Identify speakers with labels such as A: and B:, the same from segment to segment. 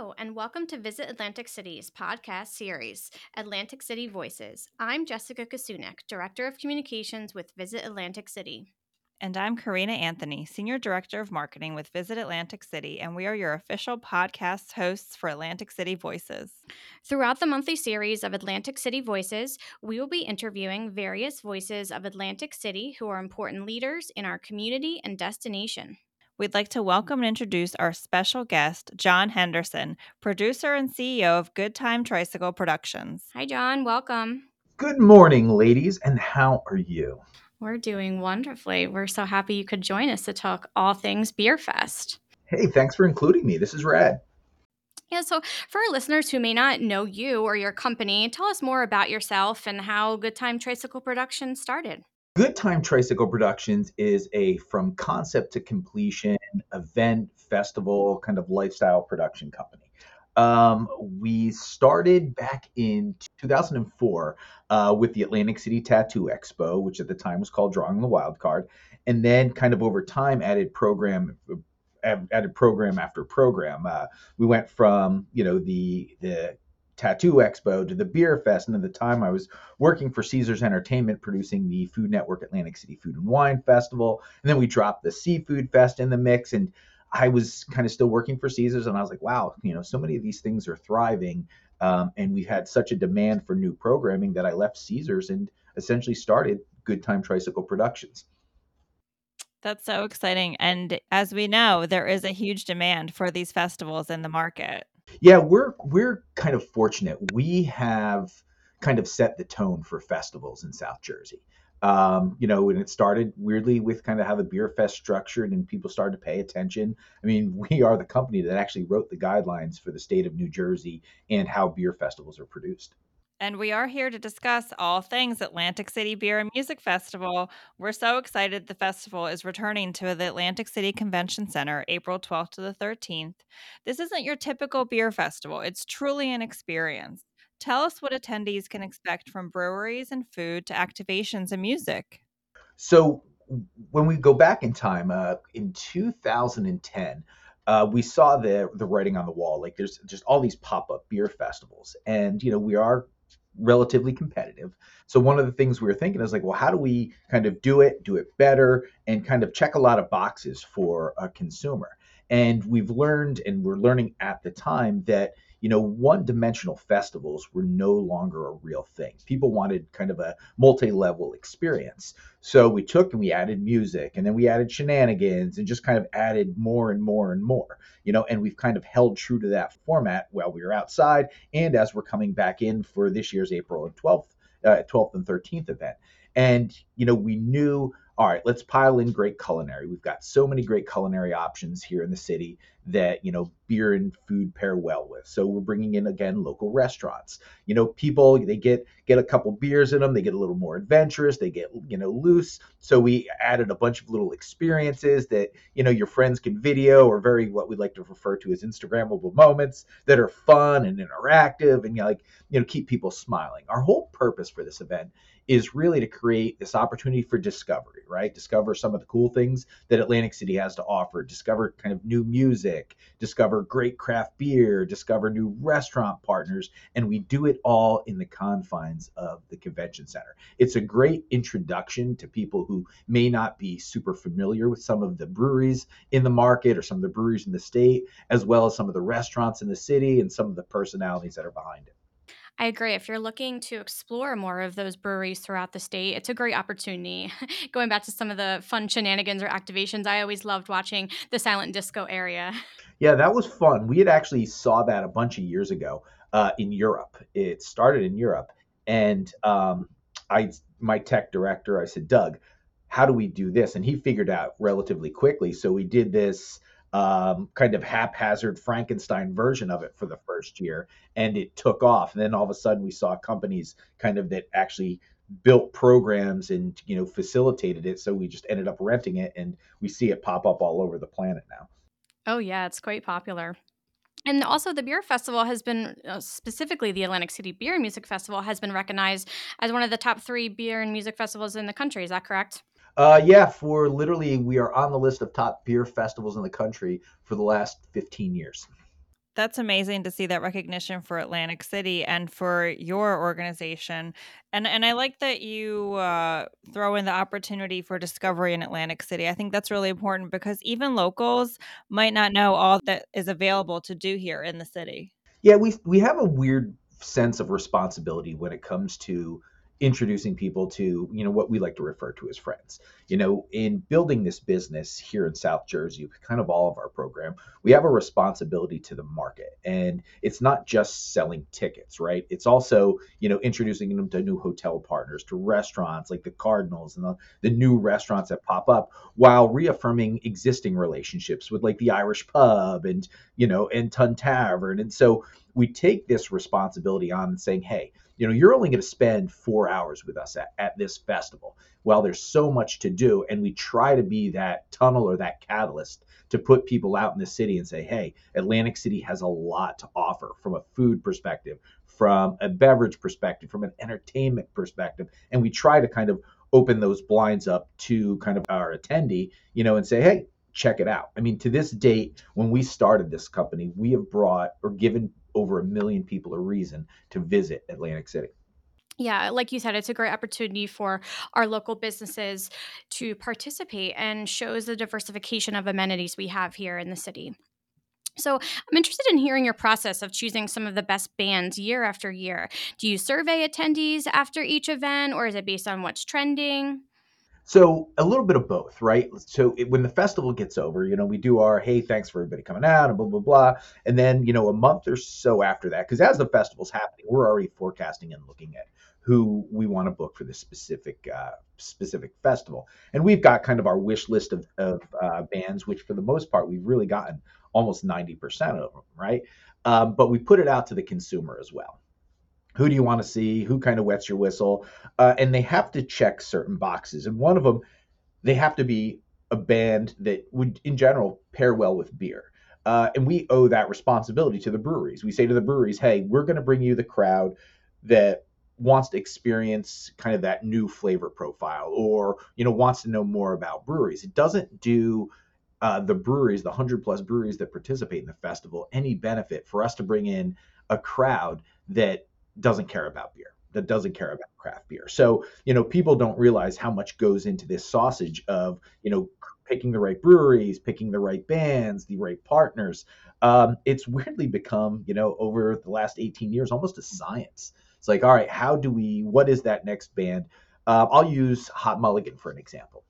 A: Hello, and welcome to Visit Atlantic City's podcast series, Atlantic City Voices. I'm Jessica Kasunik, Director of Communications with Visit Atlantic City.
B: And I'm Karina Anthony, Senior Director of Marketing with Visit Atlantic City, and we are your official podcast hosts for Atlantic City Voices.
A: Throughout the monthly series of Atlantic City Voices, we will be interviewing various voices of Atlantic City who are important leaders in our community and destination.
B: We'd like to welcome and introduce our special guest, Jon Henderson, producer and CEO of Good Time Tricycle Productions.
A: Hi, Jon. Welcome.
C: Good morning, ladies, and how are you?
A: We're doing wonderfully. We're so happy you could join us to talk all things Beer Fest.
C: Hey, thanks for including me. This is rad.
A: Yeah, so for our listeners who may not know you or your company, tell us more about yourself and how Good Time Tricycle Productions started.
C: Good Time Tricycle Productions is a from concept to completion event, festival, kind of lifestyle production company. Um, we started back in 2004 uh, with the Atlantic City Tattoo Expo, which at the time was called Drawing the Wild Card, and then kind of over time added program added program after program. Uh, we went from you know the the Tattoo Expo to the Beer Fest, and at the time I was working for Caesars Entertainment, producing the Food Network Atlantic City Food and Wine Festival, and then we dropped the Seafood Fest in the mix, and I was kind of still working for Caesars, and I was like, wow, you know, so many of these things are thriving, um, and we've had such a demand for new programming that I left Caesars and essentially started Good Time Tricycle Productions.
B: That's so exciting. And as we know, there is a huge demand for these festivals in the market.
C: Yeah, we're we're kind of fortunate. We have kind of set the tone for festivals in South Jersey. Um, you know, and it started weirdly with kind of how the beer fest structured and people started to pay attention. I mean, we are the company that actually wrote the guidelines for the state of New Jersey and how beer festivals are produced.
B: And we are here to discuss all things Atlantic City Beer and Music Festival. We're so excited the festival is returning to the Atlantic City Convention Center April 12th to the 13th. This isn't your typical beer festival, it's truly an experience. Tell us what attendees can expect from breweries and food to activations and music.
C: So, when we go back in time, uh, in 2010, uh, we saw the the writing on the wall. Like there's just all these pop up beer festivals, and you know we are relatively competitive. So one of the things we were thinking is like, well, how do we kind of do it, do it better, and kind of check a lot of boxes for a consumer? And we've learned, and we're learning at the time that you know, one dimensional festivals were no longer a real thing. People wanted kind of a multi level experience. So we took and we added music and then we added shenanigans and just kind of added more and more and more, you know, and we've kind of held true to that format while we were outside and as we're coming back in for this year's April and 12th, uh, 12th and 13th event. And, you know, we knew all right, let's pile in great culinary. We've got so many great culinary options here in the city that, you know, beer and food pair well with. So we're bringing in again local restaurants. You know, people they get get a couple beers in them, they get a little more adventurous, they get, you know, loose. So we added a bunch of little experiences that, you know, your friends can video or very what we like to refer to as instagrammable moments that are fun and interactive and you know, like, you know, keep people smiling. Our whole purpose for this event is really to create this opportunity for discovery, right? Discover some of the cool things that Atlantic City has to offer, discover kind of new music, discover great craft beer, discover new restaurant partners, and we do it all in the confines of the convention center. It's a great introduction to people who may not be super familiar with some of the breweries in the market or some of the breweries in the state, as well as some of the restaurants in the city and some of the personalities that are behind it.
A: I agree. If you're looking to explore more of those breweries throughout the state, it's a great opportunity. Going back to some of the fun shenanigans or activations, I always loved watching the silent disco area.
C: Yeah, that was fun. We had actually saw that a bunch of years ago uh, in Europe. It started in Europe, and um, I, my tech director, I said, Doug, how do we do this? And he figured out relatively quickly. So we did this um, kind of haphazard Frankenstein version of it for the first year, and it took off. And then all of a sudden, we saw companies kind of that actually built programs and you know facilitated it. So we just ended up renting it, and we see it pop up all over the planet now.
A: Oh yeah, it's quite popular. And also, the beer festival has been, uh, specifically the Atlantic City Beer and Music Festival, has been recognized as one of the top three beer and music festivals in the country. Is that correct?
C: Uh, yeah, for literally, we are on the list of top beer festivals in the country for the last 15 years.
B: That's amazing to see that recognition for Atlantic City and for your organization. And and I like that you uh, throw in the opportunity for discovery in Atlantic City. I think that's really important because even locals might not know all that is available to do here in the city.
C: Yeah, we we have a weird sense of responsibility when it comes to introducing people to you know what we like to refer to as friends you know in building this business here in south jersey kind of all of our program we have a responsibility to the market. And it's not just selling tickets right? It's also you know introducing them to new hotel partners to restaurants like the cardinals and the, the new restaurants that pop up while reaffirming existing relationships with like the irish pub and you know and tun tavern. And so we take this responsibility on and saying hey you know you're only going to spend four hours with us at, at this festival well there's so much to do and we try to be that tunnel or that catalyst to put people out in the city and say hey atlantic city has a lot to offer from a food perspective from a beverage perspective from an entertainment perspective and we try to kind of open those blinds up to kind of our attendee you know and say hey check it out i mean to this date when we started this company we have brought or given over a million people a reason to visit Atlantic City.
A: Yeah, like you said, it's a great opportunity for our local businesses to participate and shows the diversification of amenities we have here in the city. So, I'm interested in hearing your process of choosing some of the best bands year after year. Do you survey attendees after each event, or is it based on what's trending?
C: So a little bit of both, right? So it, when the festival gets over, you know, we do our hey, thanks for everybody coming out and blah blah blah, and then you know a month or so after that, because as the festival's happening, we're already forecasting and looking at who we want to book for this specific uh, specific festival, and we've got kind of our wish list of, of uh, bands, which for the most part we've really gotten almost ninety percent of them, right? Um, but we put it out to the consumer as well who do you want to see who kind of wets your whistle uh, and they have to check certain boxes and one of them they have to be a band that would in general pair well with beer uh, and we owe that responsibility to the breweries. We say to the breweries hey we're going to bring you the crowd that wants to experience kind of that new flavor profile or you know wants to know more about breweries. It doesn't do uh, the breweries the 100 plus breweries that participate in the festival any benefit for us to bring in a crowd that doesn't care about beer that doesn't care about craft beer. So, you know, people don't realize how much goes into this sausage of, you know, picking the right breweries, picking the right bands, the right partners. Um, it's weirdly become, you know, over the last 18 years, almost a science. It's like, all right, how do we, what is that next band? Uh, I'll use Hot Mulligan for an example.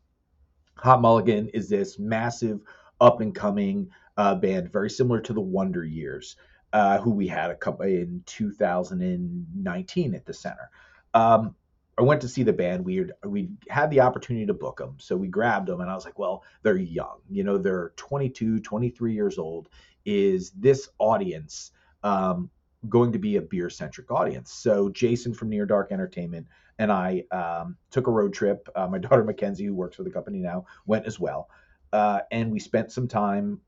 C: Hot Mulligan is this massive up and coming uh, band, very similar to the Wonder Years uh, who we had a couple in 2019 at the center. Um, I went to see the band. We we had the opportunity to book them, so we grabbed them, and I was like, well, they're young. You know, they're 22, 23 years old. Is this audience um, going to be a beer centric audience? So Jason from Near Dark Entertainment and I um, took a road trip. Uh, my daughter Mackenzie, who works for the company now, went as well, uh, and we spent some time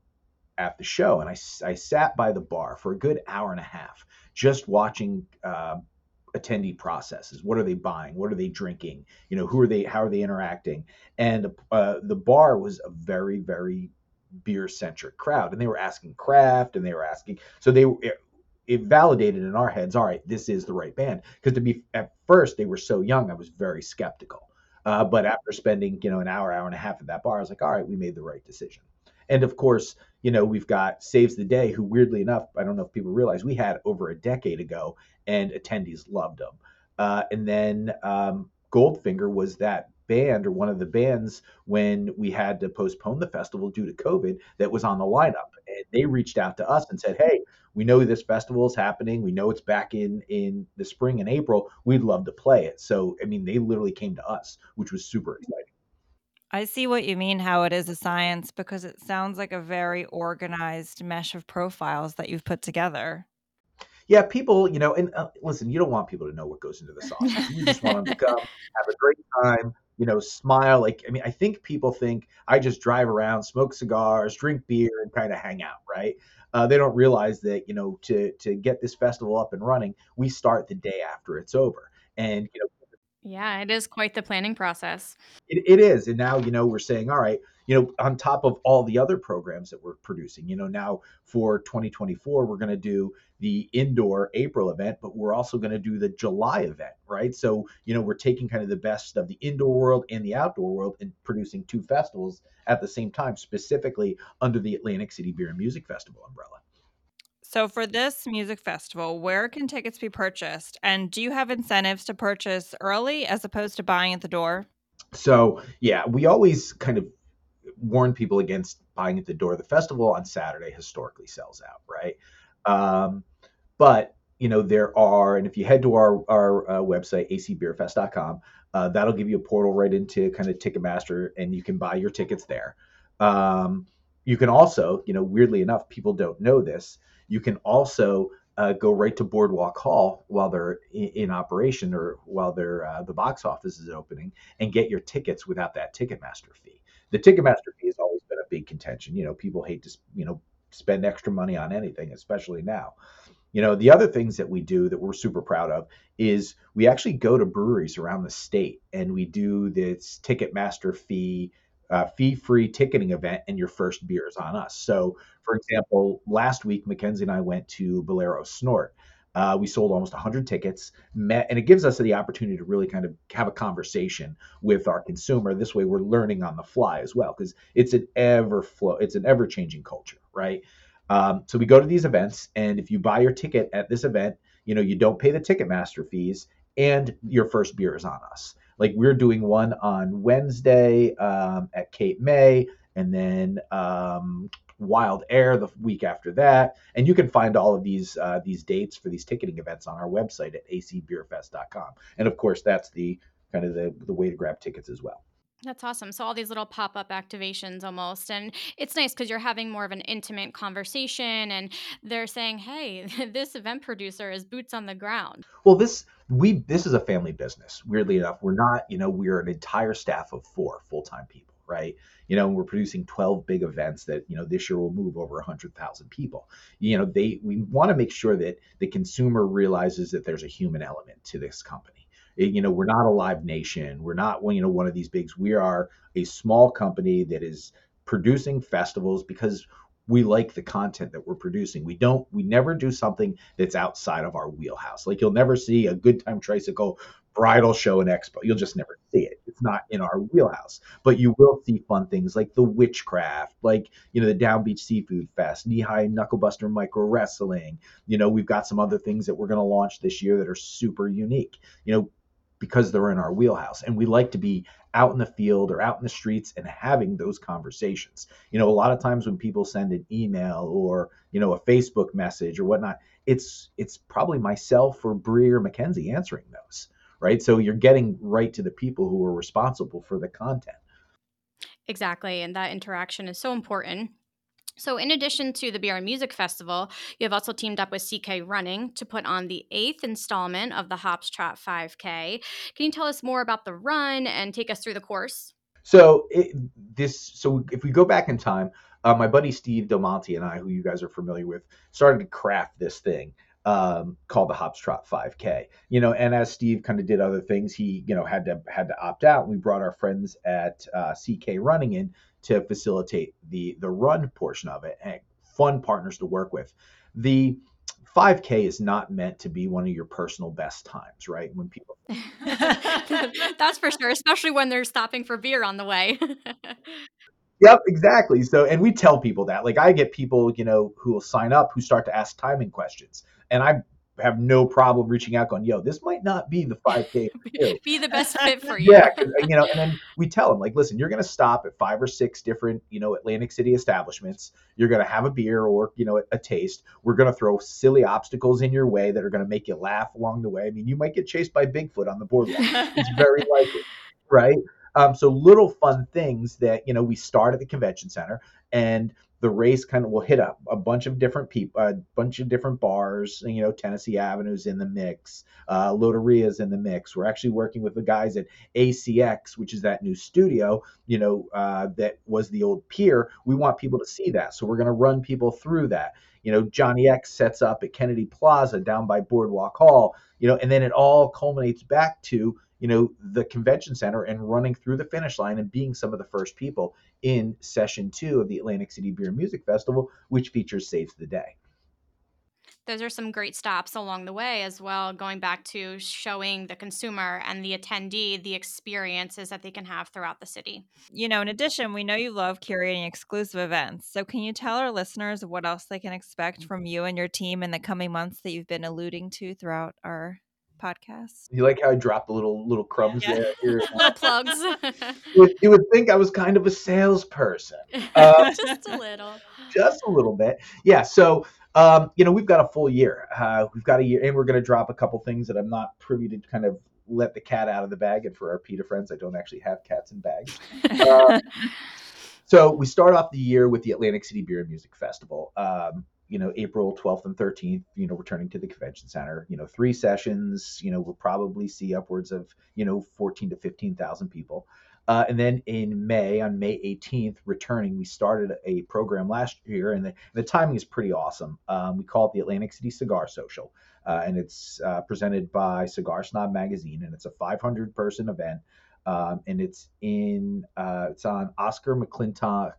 C: at the show, and I, I sat by the bar for a good hour and a half just watching uh, attendee processes. What are they buying? What are they drinking? You know, who are they? How are they interacting? And uh, the bar was a very, very beer centric crowd, and they were asking craft, and they were asking. So they it, it validated in our heads. All right, this is the right band. Because to be at first they were so young, I was very skeptical. Uh, but after spending you know an hour, hour and a half at that bar, I was like, all right, we made the right decision. And of course, you know, we've got Saves the Day, who weirdly enough, I don't know if people realize, we had over a decade ago, and attendees loved them. Uh, and then um, Goldfinger was that band or one of the bands when we had to postpone the festival due to COVID that was on the lineup. And they reached out to us and said, Hey, we know this festival is happening. We know it's back in in the spring and April. We'd love to play it. So I mean, they literally came to us, which was super exciting.
B: I see what you mean, how it is a science, because it sounds like a very organized mesh of profiles that you've put together.
C: Yeah, people, you know, and uh, listen, you don't want people to know what goes into the sausage. You just want them to come, have a great time, you know, smile. Like, I mean, I think people think I just drive around, smoke cigars, drink beer, and kind of hang out, right? Uh, they don't realize that, you know, to to get this festival up and running, we start the day after it's over, and you know,
A: Yeah, it is quite the planning process.
C: It, it is. And now, you know, we're saying, all right, you know, on top of all the other programs that we're producing. You know, now for 2024, we're going to do the indoor April event, but we're also going to do the July event, right? So, you know, we're taking kind of the best of the indoor world and the outdoor world and producing two festivals at the same time, specifically under the Atlantic City Beer and Music Festival umbrella.
B: So, for this music festival, where can tickets be purchased? And do you have incentives to purchase early as opposed to buying at the door?
C: So, yeah, we always kind of warn people against buying at the door. The festival on Saturday historically sells out, right? Um, but you know there are, and if you head to our our uh, website acbeerfest.com, uh, that'll give you a portal right into kind of Ticketmaster, and you can buy your tickets there. Um, you can also, you know, weirdly enough, people don't know this. You can also uh, go right to Boardwalk Hall while they're in, in operation or while they're uh, the box office is opening and get your tickets without that Ticketmaster fee. The Ticketmaster fee has always been a big contention. You know, people hate to you know spend extra money on anything, especially now. You know, the other things that we do that we're super proud of is we actually go to breweries around the state and we do this Ticketmaster fee uh, fee-free ticketing event, and your first beer is on us. So, for example, last week Mackenzie and I went to Bolero Snort. Uh, we sold almost 100 tickets, met, and it gives us the opportunity to really kind of have a conversation with our consumer. This way, we're learning on the fly as well because it's an ever flow, it's an ever changing culture, right? Um, so we go to these events, and if you buy your ticket at this event, you know you don't pay the Ticketmaster fees, and your first beer is on us. Like we're doing one on Wednesday um, at Cape May, and then um, Wild Air the week after that. And you can find all of these uh, these dates for these ticketing events on our website at acbeerfest.com. And of course, that's the kind of the, the way to grab tickets as well.
A: That's awesome. So all these little pop-up activations almost and it's nice cuz you're having more of an intimate conversation and they're saying, "Hey, this event producer is boots on the ground."
C: Well, this we this is a family business. Weirdly enough, we're not, you know, we're an entire staff of 4 full-time people, right? You know, we're producing 12 big events that, you know, this year will move over 100,000 people. You know, they we want to make sure that the consumer realizes that there's a human element to this company you know, we're not a live nation. We're not, you know, one of these bigs. We are a small company that is producing festivals because we like the content that we're producing. We don't, we never do something that's outside of our wheelhouse. Like you'll never see a good time tricycle bridal show and expo. You'll just never see it. It's not in our wheelhouse. But you will see fun things like the witchcraft, like you know the Down Beach Seafood Fest, Knee High Knucklebuster Micro Wrestling. You know we've got some other things that we're going to launch this year that are super unique. You know because they're in our wheelhouse. And we like to be out in the field or out in the streets and having those conversations. You know, a lot of times when people send an email or, you know, a Facebook message or whatnot, it's it's probably myself or Bree or Mackenzie answering those. Right. So you're getting right to the people who are responsible for the content.
A: Exactly. And that interaction is so important. So, in addition to the and Music Festival, you have also teamed up with CK Running to put on the eighth installment of the Hops Trot 5K. Can you tell us more about the run and take us through the course?
C: So, it, this so if we go back in time, uh, my buddy Steve Del Monte and I, who you guys are familiar with, started to craft this thing um, called the Hops Trot 5K. You know, and as Steve kind of did other things, he you know had to had to opt out. We brought our friends at uh, CK Running in to facilitate the the run portion of it and fun partners to work with. The 5K is not meant to be one of your personal best times, right? When people
A: That's for sure, especially when they're stopping for beer on the way.
C: Yep, exactly. So, and we tell people that. Like, I get people, you know, who will sign up who start to ask timing questions, and I have no problem reaching out, going, "Yo, this might not be the 5K
A: be the best fit for you."
C: yeah, you know, and then we tell them, like, "Listen, you're going to stop at five or six different, you know, Atlantic City establishments. You're going to have a beer or, you know, a, a taste. We're going to throw silly obstacles in your way that are going to make you laugh along the way. I mean, you might get chased by Bigfoot on the boardwalk. it's very likely, right? Um, so little fun things that you know we start at the convention center and the race kind of will hit up a bunch of different people, a bunch of different bars. You know, Tennessee Avenue's in the mix, uh, Lotteria's in the mix. We're actually working with the guys at ACX, which is that new studio. You know, uh, that was the old pier. We want people to see that, so we're going to run people through that. You know, Johnny X sets up at Kennedy Plaza down by Boardwalk Hall. You know, and then it all culminates back to you know, the convention center and running through the finish line and being some of the first people in session two of the Atlantic City Beer and Music Festival, which features Saves the Day
A: those are some great stops along the way as well, going back to showing the consumer and the attendee the experiences that they can have throughout the city.
B: You know, in addition, we know you love curating exclusive events. So, can you tell our listeners what else they can expect mm. from you and your team in the coming months that you've been alluding to throughout our podcast?
C: You like how I dropped a little little crumbs yeah. there?
A: little plugs.
C: you, would, you, would, think I was kind of a salesperson.
A: Uh, just a little.
C: Just a little bit. Yeah. So um, you know, we've got a full year. Uh, we've got a year, and we're going to drop a couple things that I'm not privy to kind of let the cat out of the bag. And for our PETA friends, I don't actually have cats in bags. Uh, so we start off the year with the Atlantic City Beer and Music Festival. Um, you know, April 12th and 13th, you know, returning to the convention center, you know, three sessions, you know, we'll probably see upwards of, you know, 14 to 15,000 people. Uh, and then in May, on May 18th, returning, we started a program last year, and the, the timing is pretty awesome. Um, we call it the Atlantic City Cigar Social, uh, and it's uh, presented by Cigar Snob Magazine, and it's a 500 person event, um, and it's in uh, it's on Oscar McClinton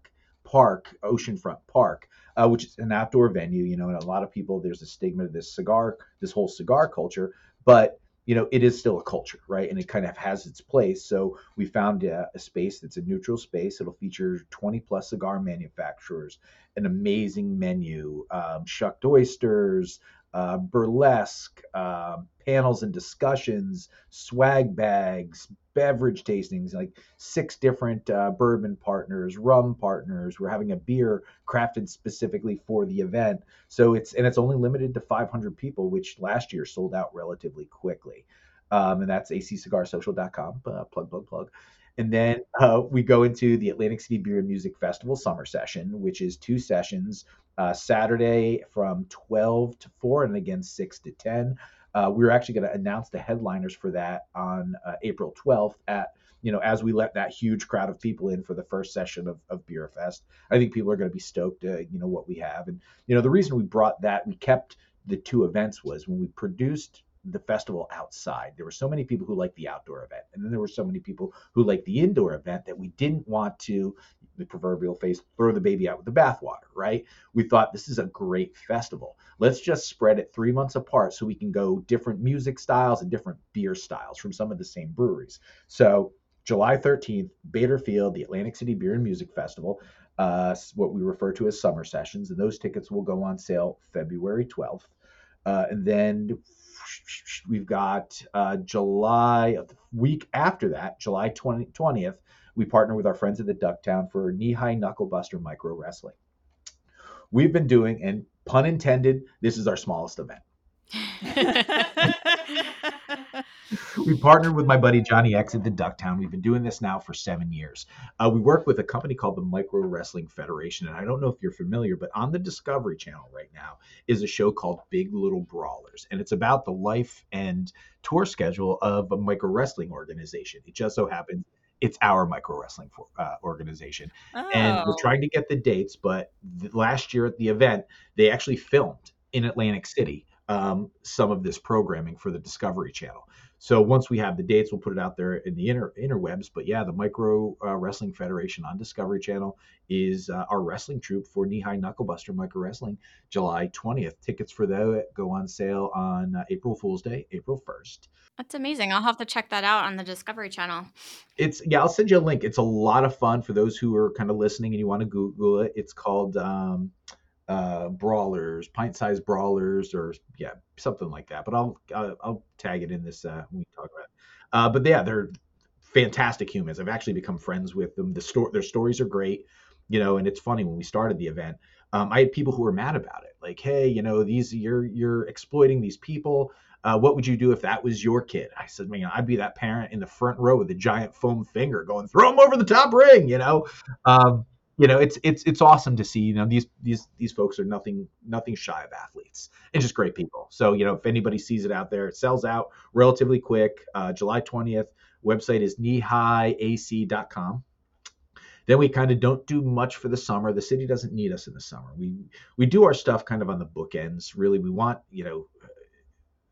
C: Park, Oceanfront Park, uh, which is an outdoor venue. You know, and a lot of people there's a stigma to this cigar, this whole cigar culture, but you know, it is still a culture, right? And it kind of has its place. So we found a, a, space that's a neutral space. It'll feature 20 plus cigar manufacturers, an amazing menu, um, shucked oysters, uh, burlesque, uh, panels and discussions, swag bags, beverage tastings, like six different uh, bourbon partners, rum partners. We're having a beer crafted specifically for the event. So it's and it's only limited to 500 people, which last year sold out relatively quickly. Um, and that's accigarsocial.com. Uh, plug, plug, plug. And then uh, we go into the Atlantic City Beer and Music Festival summer session, which is two sessions uh, Saturday from 12 to 4, and again 6 to 10. Uh, we're actually going to announce the headliners for that on uh, April 12th at you know as we let that huge crowd of people in for the first session of, of Beer Fest. I think people are going to be stoked to you know what we have, and you know the reason we brought that we kept the two events was when we produced the festival outside. There were so many people who liked the outdoor event, and then there were so many people who liked the indoor event that we didn't want to, the proverbial face, throw the baby out with the bathwater, right? We thought this is a great festival. Let's just spread it three months apart so we can go different music styles and different beer styles from some of the same breweries. So July 13th, Bader Field, the Atlantic City Beer and Music Festival, uh, what we refer to as summer sessions, and those tickets will go on sale February 12th. Uh, and then we've got uh, July, the week after that, July 20, 20th, we partner with our friends at the Ducktown for Knee High Knucklebuster Micro Wrestling. We've been doing, and pun intended, this is our smallest event. We partnered with my buddy Johnny X at the Ducktown. We've been doing this now for seven years. Uh, we work with a company called the Micro Wrestling Federation. And I don't know if you're familiar, but on the Discovery Channel right now is a show called Big Little Brawlers. And it's about the life and tour schedule of a micro wrestling organization. It just so happens it's our micro wrestling for, uh, organization. Oh. And we're oh. trying to get the dates, but last year at the event, they actually filmed in Atlantic City um, some of this programming for the Discovery Channel. So once we have the dates, we'll put it out there in the inter interwebs. But yeah, the Micro uh, Wrestling Federation on Discovery Channel is uh, our wrestling troupe for Knee High Knucklebuster Micro Wrestling, July 20th. Tickets for that go on sale on uh, April Fool's Day, April 1st.
A: That's amazing. I'll have to check that out on the Discovery Channel.
C: It's yeah, I'll send you a link. It's a lot of fun for those who are kind of listening and you want to Google it. It's called. Um, uh, brawlers, pint-sized brawlers, or yeah, something like that. But I'll I'll, I'll tag it in this uh, when we talk about. It. Uh, but yeah, they're fantastic humans. I've actually become friends with them. The story, their stories are great, you know. And it's funny when we started the event, um, I had people who were mad about it, like, hey, you know, these you're you're exploiting these people. Uh, what would you do if that was your kid? I said, man, I'd be that parent in the front row with a giant foam finger going, throw him over the top ring, you know. Um, you know it's it's it's awesome to see you know these these these folks are nothing nothing shy of athletes and just great people. So you know if anybody sees it out there it sells out relatively quick. Uh, july 20th website is kneehighAC.com then we kind of don't do much for the summer. The city doesn't need us in the summer. We we do our stuff kind of on the bookends. Really we want you know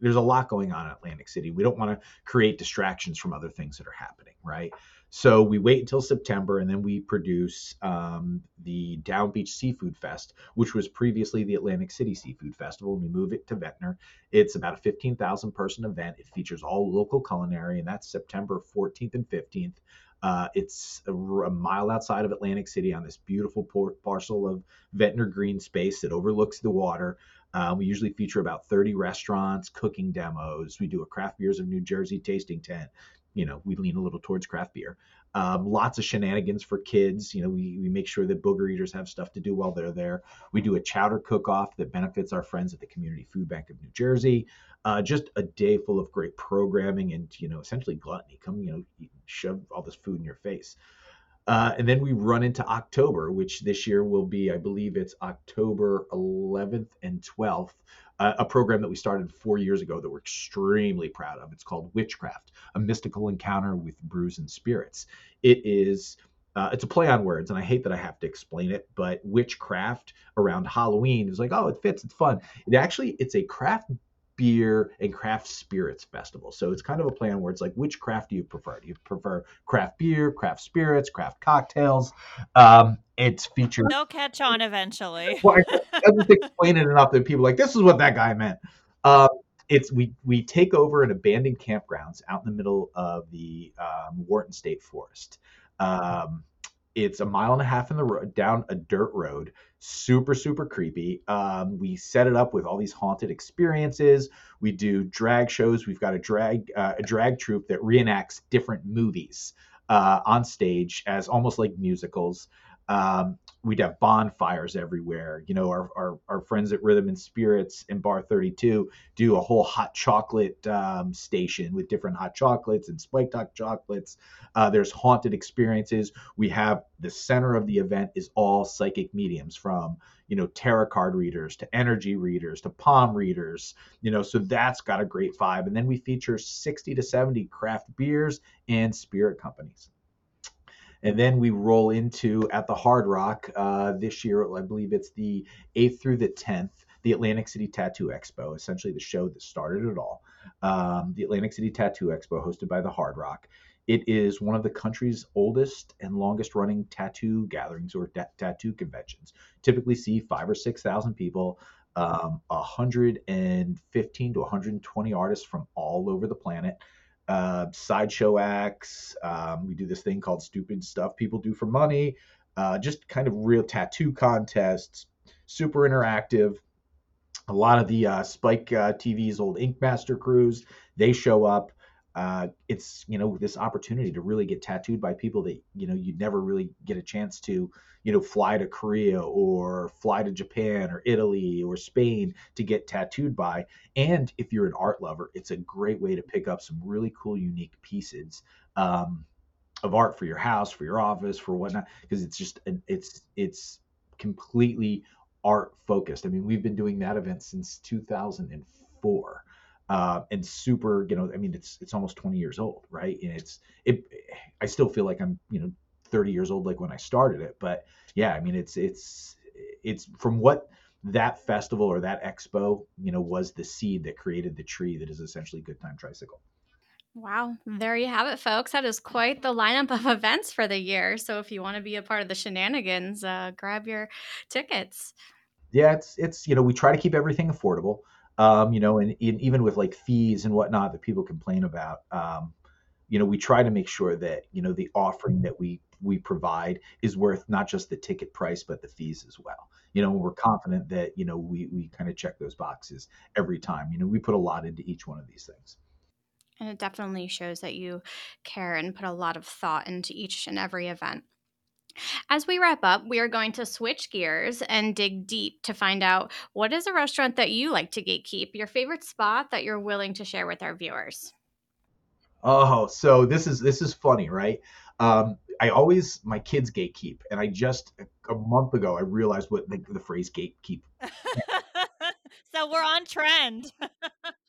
C: there's a lot going on in Atlantic City. We don't want to create distractions from other things that are happening, right? So we wait until September and then we produce um, the Down Beach Seafood Fest, which was previously the Atlantic City Seafood Festival. And we move it to Ventnor. It's about a 15,000 person event. It features all local culinary, and that's September 14th and 15th. Uh, it's a, a, mile outside of Atlantic City on this beautiful port, parcel of Ventnor green space that overlooks the water. Uh, we usually feature about 30 restaurants, cooking demos. We do a craft beers of New Jersey tasting tent you know, we lean a little towards craft beer. Um, lots of shenanigans for kids. You know, we, we make sure that booger eaters have stuff to do while they're there. We do a chowder cook off that benefits our friends at the Community Food Bank of New Jersey. Uh, just a day full of great programming and, you know, essentially gluttony. Come, you know, shove all this food in your face. Uh, and then we run into October, which this year will be, I believe it's October 11th and 12th, a program that we started four years ago that we're extremely proud of. It's called Witchcraft, a mystical encounter with brews and spirits. It is. Uh, it's a play on words, and I hate that I have to explain it, but witchcraft around Halloween is like, oh, it fits, it's fun. It actually, it's a craft beer and craft spirits festival. So it's kind of a play on words like which craft do you prefer? Do you prefer craft beer, craft spirits, craft cocktails? Um, it's featured.
B: They'll catch on eventually.
C: well, I, I just explain it enough that people like this is what that guy meant. Uh, it's we we take over an abandoned campgrounds out in the middle of the um, Wharton State Forest. Um, it's a mile and a half in the road down a dirt road super super creepy. Um, we set it up with all these haunted experiences. We do drag shows. We've got a drag uh, a drag troupe that reenacts different movies uh, on stage as almost like musicals. Um, we'd have bonfires everywhere. You know, our, our, our, friends at Rhythm and Spirits in Bar 32 do a whole hot chocolate um, station with different hot chocolates and spiked hot chocolates. Uh, there's haunted experiences. We have the center of the event is all psychic mediums from, you know, tarot card readers to energy readers to palm readers, you know, so that's got a great vibe. And then we feature 60 to 70 craft beers and spirit companies. And then we roll into at the Hard Rock uh, this year. I believe it's the 8th through the 10th, the Atlantic City Tattoo Expo, essentially the show that started it all. Um, the Atlantic City Tattoo Expo, hosted by the Hard Rock. It is one of the country's oldest and longest running tattoo gatherings or t- tattoo conventions. Typically see five or 6,000 people, um, 115 to 120 artists from all over the planet uh, sideshow acts. Um, we do this thing called stupid stuff people do for money. Uh, just kind of real tattoo contests, super interactive. A lot of the uh, Spike uh, TV's old Ink Master crews, they show up. Uh, it's you know this opportunity to really get tattooed by people that you know you'd never really get a chance to you know fly to Korea or fly to Japan or Italy or Spain to get tattooed by. And if you're an art lover, it's a great way to pick up some really cool, unique pieces. Um, of art for your house, for your office, for whatnot, because it's just it's it's completely art focused. I mean, we've been doing that event since 2004 uh, and super, you know, I mean, it's it's almost 20 years old, right? And it's it. I still feel like I'm, you know, 30 years old, like when I started it. But yeah, I mean, it's it's it's from what that festival or that expo, you know, was the seed that created the tree that is essentially Good Time Tricycle.
A: Wow, there you have it, folks. That is quite the lineup of events for the year. So if you want to be a part of the shenanigans, uh, grab your tickets.
C: Yeah, it's it's you know we try to keep everything affordable um, you know, and, and, even with like fees and whatnot that people complain about, um, you know, we try to make sure that you know the offering that we we provide is worth not just the ticket price but the fees as well. You know, we're confident that you know we we kind of check those boxes every time. You know, we put a lot into each one of these things.
A: And it definitely shows that you care and put a lot of thought into each and every event. As we wrap up, we are going to switch gears and dig deep to find out what is a restaurant that you like to gatekeep, your favorite spot that you're willing to share with our viewers.
C: Oh, so this is this is funny, right? Um, I always my kids gatekeep, and I just a month ago I realized what the, the phrase gatekeep.
B: so we're on trend.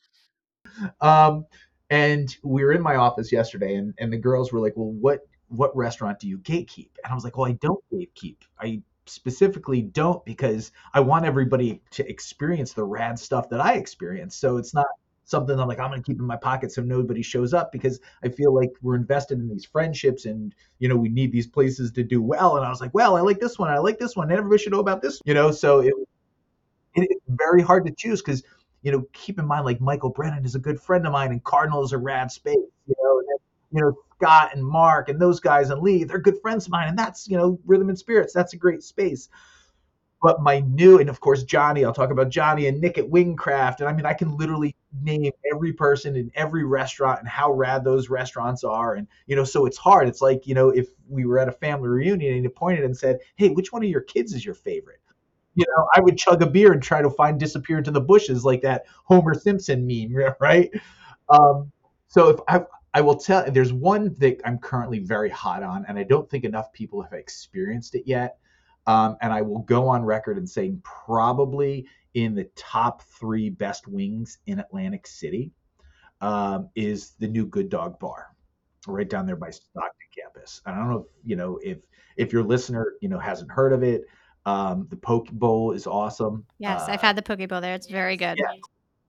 C: um, and we were in my office yesterday, and and the girls were like, "Well, what what restaurant do you gatekeep? And I was like, well, I don't gatekeep. I specifically don't because I want everybody to experience the rad stuff that I experience. So it's not something I'm like, I'm going to keep in my pocket so nobody shows up because I feel like we're invested in these friendships and, you know, we need these places to do well. And I was like, well, I like this one. I like this one. And everybody should know about this, you know? So it, it it's very hard to choose because, you know, keep in mind, like Michael Brennan is a good friend of mine and Cardinal is a rad space, you know, you know, Scott and Mark and those guys and Lee, they're good friends of mine. And that's, you know, Rhythm and Spirits. That's a great space. But my new, and of course, Johnny, I'll talk about Johnny and Nick at Wingcraft. And I mean, I can literally name every person in every restaurant and how rad those restaurants are. And, you know, so it's hard. It's like, you know, if we were at a family reunion and you pointed and said, hey, which one of your kids is your favorite? You know, I would chug a beer and try to find disappear into the bushes like that Homer Simpson meme, right? Um, so if I, I will tell, there's one that I'm currently very hot on, and I don't think enough people have experienced it yet. Um, and I will go on record and saying probably in the top three best wings in Atlantic City um, is the new Good Dog Bar, right down there by Stockton campus. I don't know if you know if if your listener you know hasn't heard of it. Um, the Poke Bowl is awesome.
A: Yes,
C: uh,
A: I've had the poke bowl there. It's very good.
C: Yeah,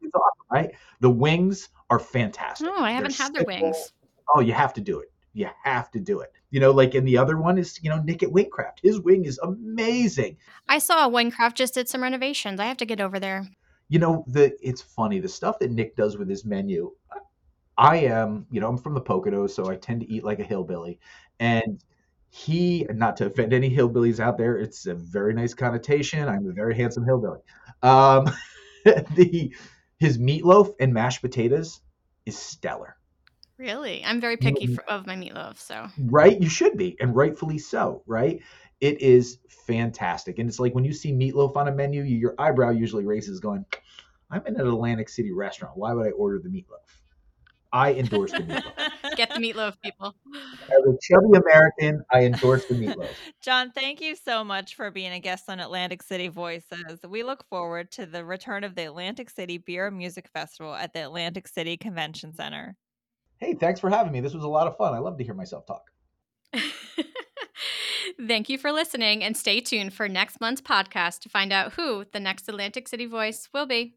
C: it's awesome, right? The wings are fantastic.
A: Oh, I haven't
C: They're
A: had their
C: simple.
A: wings.
C: Oh, you have to do it. You have to do it. You know, like, and the other one is, you know, Nick at Wingcraft. His wing is amazing.
A: I saw Wingcraft just did some renovations. I have to get over there.
C: You know, the it's funny the stuff that Nick does with his menu. I am, you know, I'm from the Poconos, so I tend to eat like a hillbilly, and he, not to offend any hillbillies out there, it's a very nice connotation. I'm a very handsome hillbilly. Um, the his meatloaf and mashed potatoes is stellar.
A: Really? I'm very
C: You know,
A: picky mm-hmm. for, of my meatloaf, so.
C: right? You should be, and rightfully so, right? It is fantastic. And it's like when you see meatloaf on a menu, your eyebrow usually raises going, I'm in an Atlantic City restaurant. Why would I order the meatloaf? I endorse the meatloaf.
A: Get the meatloaf, people.
C: As a chubby American, I endorse the meatloaf.
B: Jon, thank you so much for being a guest on Atlantic City Voices. We look forward to the return of the Atlantic City Beer and Music Festival at the Atlantic City Convention Center.
C: Hey, thanks for having me. This was a lot of fun. I love to hear myself talk.
A: Thank you for listening and stay tuned for next month's podcast to find out who the next Atlantic City voice will be.